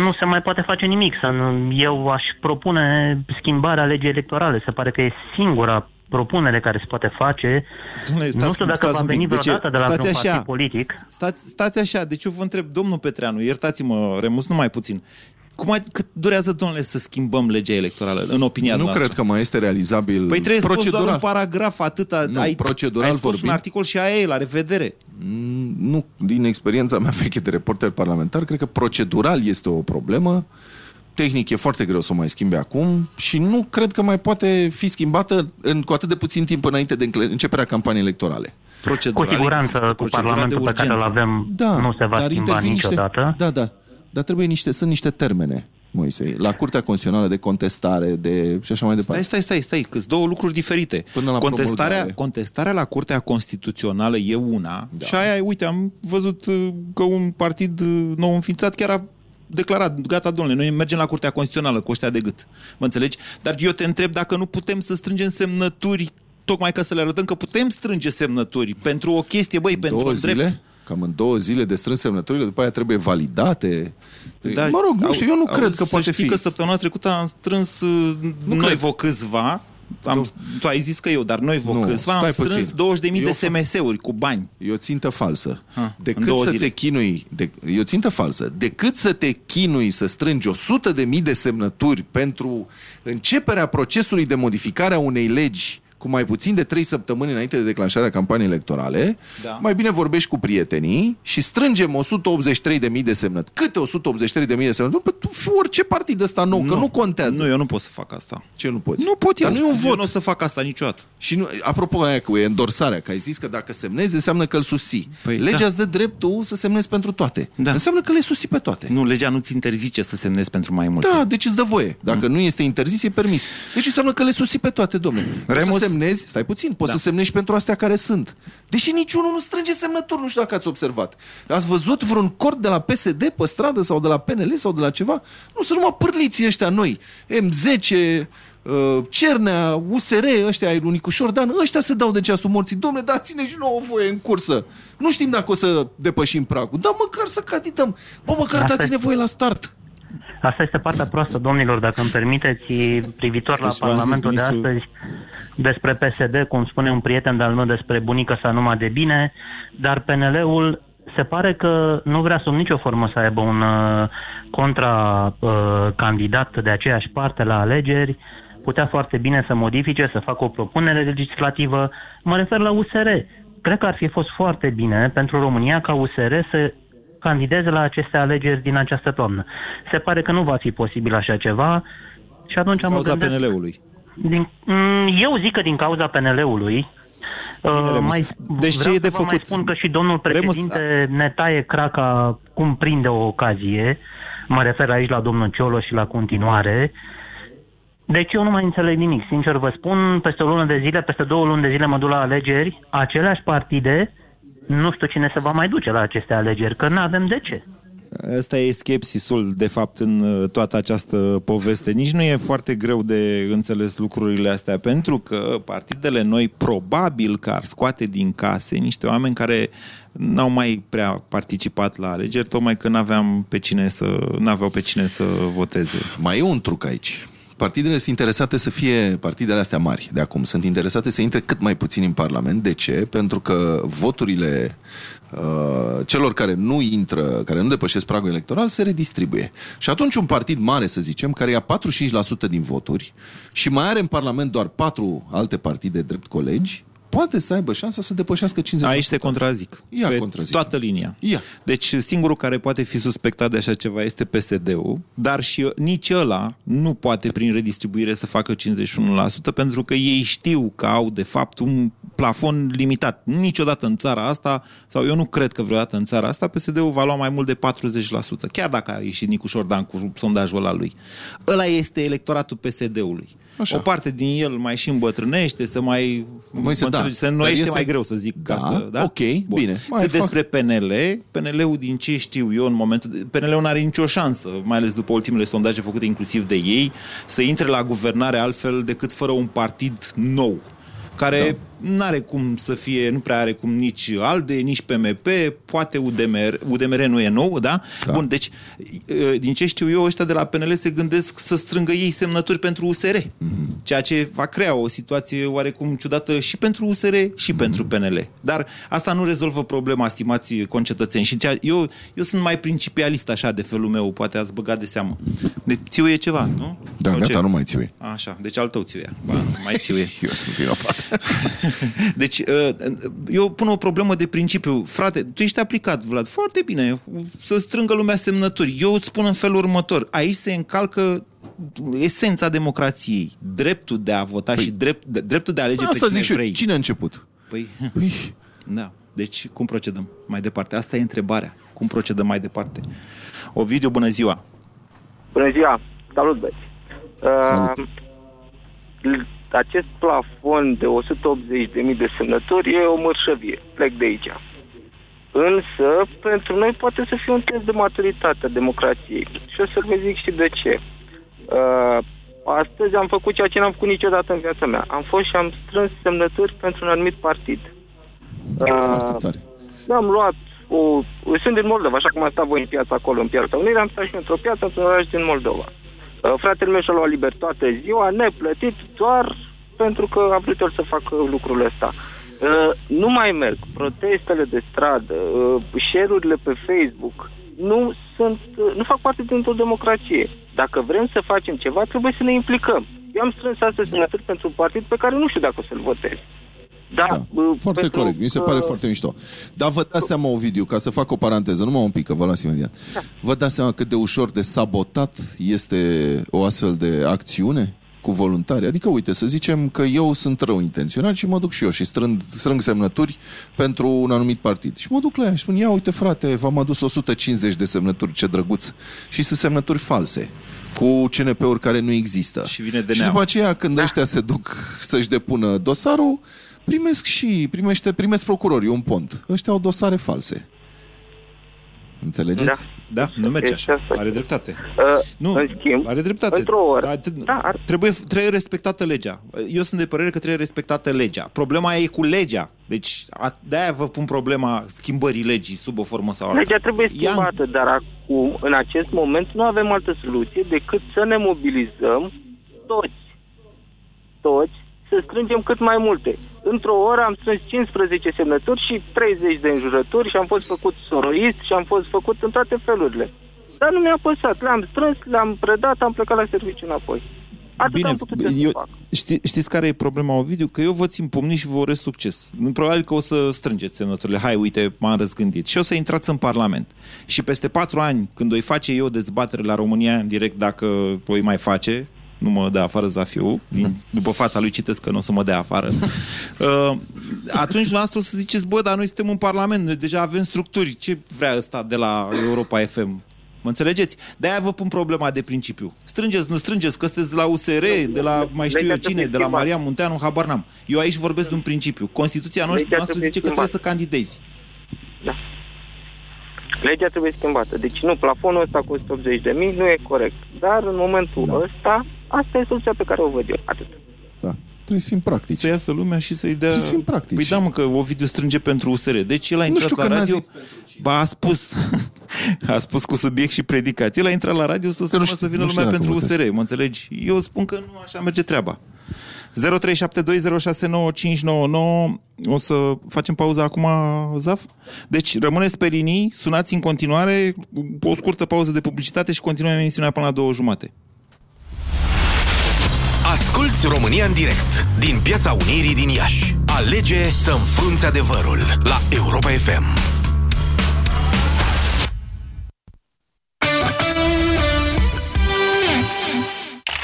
Nu se mai poate face nimic. Să nu- Eu aș propune schimbarea legii electorale. Se pare că e singura propunere care se poate face. Domnule, nu știu dacă va un veni pic. De ce? vreodată de la Stați vreun așa. partid politic. Stați, stați așa, deci eu vă întreb, domnul Petreanu, iertați-mă, Remus, numai puțin. Cum ai, cât durează, domnule, să schimbăm legea electorală, în opinia Nu noastră? cred că mai este realizabil Păi trebuie să scos doar procedural. un paragraf, atâta. Nu, ai, procedural ai scos vorbind. un articol și aia e, la revedere. Mm, Nu, din experiența mea (laughs) veche de reporter parlamentar, cred că procedural este o problemă. Tehnic e foarte greu să o mai schimbe acum și nu cred că mai poate fi schimbată în, cu atât de puțin timp înainte de încle- începerea campaniei electorale. Cu Procedural siguranță, există, cu procedura de Parlamentul pe care îl urgență. avem, Da, nu se va dar schimba intervin niciodată. Niște, da, da. Dar trebuie niște, sunt niște termene, Moise, la Curtea Constituțională de contestare, de și așa mai departe. Stai, stai, stai, stai, că două lucruri diferite. Până la contestarea, promulgare. contestarea la Curtea Constituțională e una da. și aia, e, uite, am văzut uh, că un partid uh, nou înființat chiar a declarat, gata, domnule, noi mergem la Curtea Constituțională cu ăștia de gât. Mă înțelegi? Dar eu te întreb dacă nu putem să strângem semnături tocmai ca să le arătăm că putem strânge semnături pentru o chestie, băi, pentru două un zile, drept. Cam în două zile de strâns semnăturile, după aia trebuie validate. Da, mă rog, nu au- știu, eu nu au- cred că să poate știi fi. că săptămâna trecută am strâns uh, noi cred. vă câțiva, am, tu ai zis că eu, dar noi vă Nu, câțiva, am stai strâns puțin. 20.000 de Eu SMS-uri cu bani. E o țintă falsă. Ha, în decât două să zile. te chinui, de, e o țintă falsă. Decât să te chinui să strângi 100 de mii de semnături pentru începerea procesului de modificare a unei legi cu mai puțin de 3 săptămâni înainte de declanșarea campaniei electorale, Da. mai bine vorbești cu prietenii și strângem 183.000 de semnături. Câte 183.000 de semnături? Păi tu fi orice partid ăsta nou, că nu contează. Nu, eu nu pot să fac asta. Ce nu poți? Nu pot eu. Dar nu e un Eu vot. nu o să fac asta niciodată. Și nu, apropo aia cu endorsarea, că ai zis că dacă semnezi înseamnă că îl susții. Păi, Legea da. îți dă dreptul să semnezi pentru toate. Da. Înseamnă că le susții pe toate. Nu, legea nu-ți interzice să semnezi pentru mai multe. Da, deci îți dă voie. Dacă nu este interzis, e permis. Deci înseamnă că le susții pe toate, domnule. Poți Remus- să semnezi, stai puțin, poți Da. să semnezi pentru astea care sunt. Deși niciunul nu strânge semnături, nu știu dacă ați observat. Ați văzut vreun cord de la PSD pe stradă sau de la PNL sau de la ceva? Nu, sunt numai pârliții ăștia noi. M10, uh, Cernea, USR, ăștia ai lui Nicușor Dan, ăștia se dau de ceasul morții. Domnule, dați-ne și nouă voie în cursă. Nu știm dacă o să depășim pragul, dar măcar să candidăm. Bă, măcar Asta dați-ne este- voie la start. Asta este partea proastă, domnilor, dacă îmi permiteți, privitor la Deci v-am zis, Parlamentul de ministrul- astăzi, despre PSD, cum spune un prieten de-al meu despre bunica sa numai de bine, dar PNL-ul se pare că nu vrea sub nicio formă să aibă un uh, contra-candidat de aceeași parte la alegeri, putea foarte bine să modifice, să facă o propunere legislativă. Mă refer la USR. Cred că ar fi fost foarte bine pentru România ca USR să candideze la aceste alegeri din această toamnă. Se pare că nu va fi posibil așa ceva și atunci am Cauza gândesc... PNL-ului. Din, mm, eu zic că din cauza PNL-ului. Uh, Remus. mai, Deci ce vreau e de să vă Mai făcut? spun că și domnul Remus, președinte ne taie craca cum prinde o ocazie. Mă refer aici la domnul Cioloș și la continuare. Deci eu nu mai înțeleg nimic. Sincer vă spun, peste o lună de zile, peste două luni de zile mă duc la alegeri, aceleași partide, nu știu cine se va mai duce la aceste alegeri, că nu avem de ce. Ăsta e skepsisul, de fapt, în uh, toată această poveste. Nici nu e foarte greu de înțeles lucrurile astea, pentru că partidele noi probabil că ar scoate din case niște oameni care n-au mai prea participat la alegeri, tocmai că n-aveam pe cine să, n-aveau pe cine să voteze. Mai e un truc aici. Partidele sunt interesate să fie, partidele astea mari de acum, sunt interesate să intre cât mai puțin în Parlament. De ce? Pentru că voturile uh, celor care nu intră, care nu depășesc pragul electoral, se redistribuie. Și atunci un partid mare, să zicem, care ia 45% din voturi și mai are în Parlament doar patru alte partide drept colegi, poate să aibă șansa să depășească 50%. Aici te contrazic. Ia pe contrazic. toată linia. Ia. Deci singurul care poate fi suspectat de așa ceva este PSD-ul, dar și nici ăla nu poate prin redistribuire să facă 51% pentru că ei știu că au de fapt un plafon limitat. Niciodată în țara asta, sau eu nu cred că vreodată în țara asta, PSD-ul va lua mai mult de 40%, chiar dacă a ieșit Nicu Șordan cu sondajul ăla lui. Ăla este electoratul PSD-ului. Așa. O parte din el mai și îmbătrânește, să mai... Mai se- mă da. înțelegi, se Dar înnoiește este- mai greu să zic. Da, ca să, da? ok, bine. Mai Cât fac- despre PNL, PNL-ul din ce știu eu în momentul... de- PNL-ul nu are nicio șansă, mai ales după ultimele sondaje făcute inclusiv de ei, să intre la guvernare altfel decât fără un partid nou care da. Nu are cum să fie, nu prea are cum nici ALDE, nici PMP, poate UDMR, UDMR nu e nou, da? da? Bun, deci, e, din ce știu eu, ăștia de la PNL se gândesc să strângă ei semnături pentru USR, mm-hmm. ceea ce va crea o situație oarecum ciudată și pentru USR și mm-hmm. pentru PNL. Dar asta nu rezolvă problema, stimați concetățeni. Și ceea, eu, eu sunt mai principialist așa de felul meu, poate ați băgat de seamă. Deci țiuie ceva, nu? Da, Sau gata, ce? nu mai țiui. Așa, deci al tău țiuia. Ba, nu mai țiuie. (laughs) Eu sunt vinovat. (laughs) (laughs) Deci, uh, eu pun o problemă de principiu. Frate, tu ești aplicat, Vlad, foarte bine, să strângă lumea semnături. Eu îți spun în felul următor. Aici se încalcă esența democrației. Dreptul de a vota păi, și drept, de, dreptul de a alege Asta pe cine zic și eu. vrei. Cine a început? Păi, Păi, (laughs) da. Deci, cum procedăm mai departe? Asta e întrebarea. Cum procedăm mai departe? Ovidiu, bună ziua! Bună ziua! Salut, băieți! Salut. Uh, acest plafon de 180.000 de semnături e o mărșăvie. Plec de aici. Însă, pentru noi poate să fie un test de maturitate a democrației. Și o să vă zic și de ce. Uh, astăzi am făcut ceea ce n-am făcut niciodată în viața mea. Am fost și am strâns semnături pentru un anumit partid. foarte Uh, tare. am luat o... Sunt din Moldova, așa cum a stat voi în piața acolo, în Piața Unirii, am stat și eu într-o piață într-un oraș din Moldova. Uh, Fratele meu și-a luat libertate ziua, neplătit, doar pentru că a vrut el să facă lucrul ăsta. Uh, Nu mai merg. Protestele de stradă, uh, share-urile pe Facebook, nu sunt, uh, nu fac parte dintr-o democrație. Dacă vrem să facem ceva, trebuie să ne implicăm. Eu am strâns astăzi semnături pentru un partid pe care nu știu dacă o să-l votez. Da, Da, uh, foarte pentru corect, mi se că- pare foarte mișto. Dar vă dați seama, Ovidiu, ca să fac o paranteză, numai un pic, că vă las imediat. Da. Vă dați seama cât de ușor de sabotat este o astfel de acțiune cu voluntari? Adică, uite, să zicem că eu sunt rău intenționat și mă duc și eu și strâng, strâng semnături pentru un anumit partid. Și mă duc la ea și spun, ia uite frate, v-am adus 150 de semnături, ce drăguț. Și sunt semnături false cu CNP-uri care nu există. Și vine de și neam. după aceea, când da. ăștia se duc să-și depună dosarul, primesc și primește, primesc procurorii un pont. Ăștia au dosare false. Înțelegeți? Da, nu merge Este așa. asta. Are dreptate. Uh, Nu, în schimb, are dreptate. într-o oră. Da, t- Da, ar- trebuie, trebuie respectată legea. Eu sunt de părere că trebuie respectată legea. Problema e cu legea. Deci, a- de-aia vă pun problema schimbării legii sub o formă sau alta. Legea trebuie Ia- schimbată, dar acum, în acest moment, nu avem altă soluție decât să ne mobilizăm toți. Toți să strângem cât mai multe. Într-o oră am strâns 15 semnături și 30 de înjurături și am fost făcut soroist și am fost făcut în toate felurile. Dar nu mi-a păsat. Le-am strâns, le-am predat, am plecat la serviciu înapoi. Atât Bine, am putut eu, să eu, fac. ști, știți care e problema, Ovidiu? Că eu vă țin pumni și vă urez succes. Probabil că o să strângeți semnăturile. Hai, uite, m-am răzgândit. Și o să intrați în Parlament. Și peste patru ani, când o face eu dezbatere la România în direct, dacă voi mai face, nu mă dă afară Zafiu, din, (laughs) după fața lui citesc că nu o să mă dea afară, uh, atunci dumneavoastră o să ziceți, bă, dar noi suntem în Parlament, noi deja avem structuri, ce vrea ăsta de la Europa FM? Mă înțelegeți? De-aia vă pun problema de principiu. Strângeți, nu strângeți, că sunteți de la USR, de la mai știu eu Legea cine, trebuie de la schimbată. Maria Munteanu, habar n-am. Eu aici vorbesc de un principiu. Constituția noastră, Legea noastră trebuie zice că trebuie să schimbată. candidezi. Legea trebuie schimbată. Deci nu, plafonul ăsta cu 180 de mii nu e corect. Dar în momentul Da. ăsta, asta e soluția pe care o văd eu. Atât. Da. Trebuie să fim practici. Să iasă lumea și să-i dea... Trebuie să fim practici. Păi da, mă, că Ovidiu strânge pentru USR. Deci el a Nu intrat știu la că n-a radio... zis Ba, a spus, (laughs) a spus cu subiect și predicat. El a intrat la radio să spună știu- să vină nu știu lumea dacă pentru votez. USR, mă înțelegi? Eu spun că nu așa merge treaba. 0372069599 O să facem pauza acum, Zaf? Deci rămâneți pe linii, sunați în continuare, o scurtă pauză de publicitate și continuăm emisiunea până la două jumate. Asculți România în direct din Piața Unirii din Iași. Alege să înfrunți adevărul la Europa FM.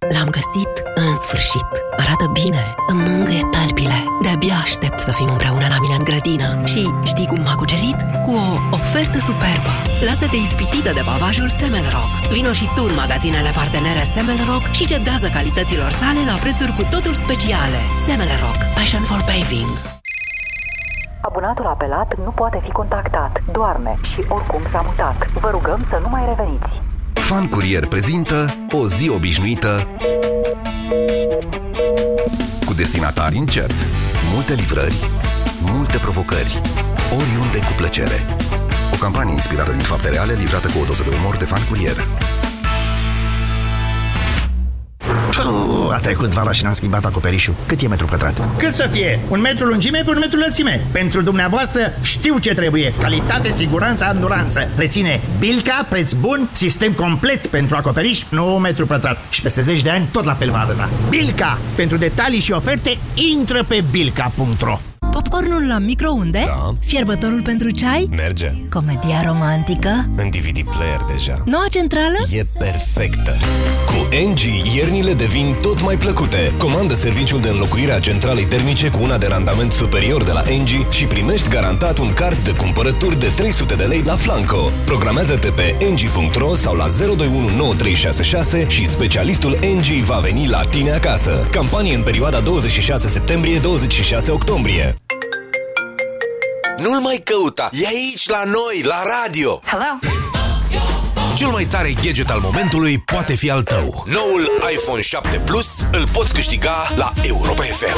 L-am găsit în sfârșit. Arată bine, îmi mângâie talpile. De-abia aștept să fim împreună la mine în grădină. Și știi cum m-a cucerit? Cu o ofertă superbă. Lasă-te ispitită de pavajul Semelrock. Vino și tu în magazinele partenere Semelrock și cedează calităților sale la prețuri cu totul speciale. Semelrock. Passion for paving. Abonatul apelat nu poate fi contactat, doarme și oricum s-a mutat. Vă rugăm să nu mai reveniți. Fan Curier prezintă o zi obișnuită cu destinatari incert, multe livrări, multe provocări, oriunde cu plăcere. O campanie inspirată din fapte reale, livrată cu o doză de umor de Fan Curier. Puh, A trecut vara și n-am schimbat acoperișul. Cât e metru pătrat? Cât să fie? Un metru lungime pe un metru lățime. Pentru dumneavoastră știu ce trebuie. Calitate, siguranță, anduranță. Reține Bilca, preț bun, sistem complet pentru acoperiș, 9 metru pătrat. Și peste 10 de ani tot la fel va arăta. Bilca! Pentru detalii și oferte, intră pe bilca.ro Popcornul la microunde? Da. Fierbătorul pentru ceai? Merge. Comedia romantică? În DVD player deja. Noua centrală? E perfectă. Cu NG, iernile devin tot mai plăcute. Comandă serviciul de înlocuire a centralei termice cu una de randament superior de la NG și primești garantat un card de cumpărături de 300 de lei la Flanco. Programează-te pe ng.ro sau la 0219366 și specialistul NG va veni la tine acasă. Campanie în perioada 26 septembrie-26 octombrie. Nu-l mai căuta, e aici la noi, la radio. Hello? Cel mai tare gadget al momentului poate fi al tău. Noul iPhone 7 Plus îl poți câștiga la Europa FM.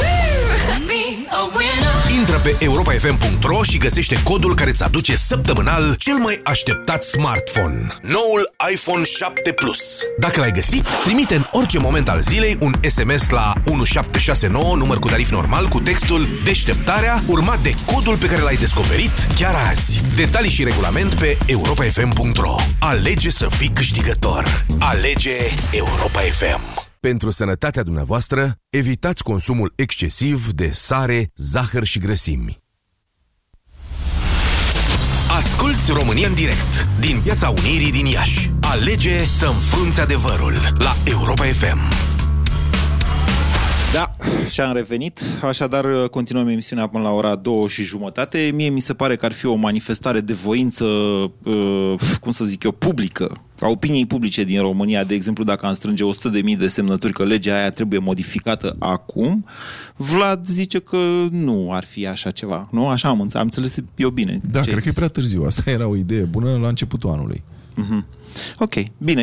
Intră pe europafm.ro și găsește codul care îți aduce săptămânal cel mai așteptat smartphone. Noul iPhone 7 Plus. Dacă l-ai găsit, trimite în orice moment al zilei un SMS la 1769, număr cu tarif normal, cu textul Deșteptarea, urmat de codul pe care l-ai descoperit chiar azi. Detalii și regulament pe europafm.ro. Alege să fii câștigător. Alege Europa FM. Pentru sănătatea dumneavoastră, evitați consumul excesiv de sare, zahăr și grăsimi. Asculți România în direct din Piața Unirii din Iași. Alege să înfrunți adevărul la Europa FM. Da, și-am revenit, așadar continuăm emisiunea până la ora două și jumătate. Mie mi se pare că ar fi o manifestare de voință, uh, cum să zic eu, publică, a opiniei publice din România, de exemplu, dacă am strânge 100.000 de semnături că legea aia trebuie modificată acum, Vlad zice că nu ar fi așa ceva. Nu? Așa am, înțeles, am înțeles eu bine. Da, ce ai cred că e zis. prea târziu. Asta era o idee bună la începutul anului. Mhm. Ok, bine.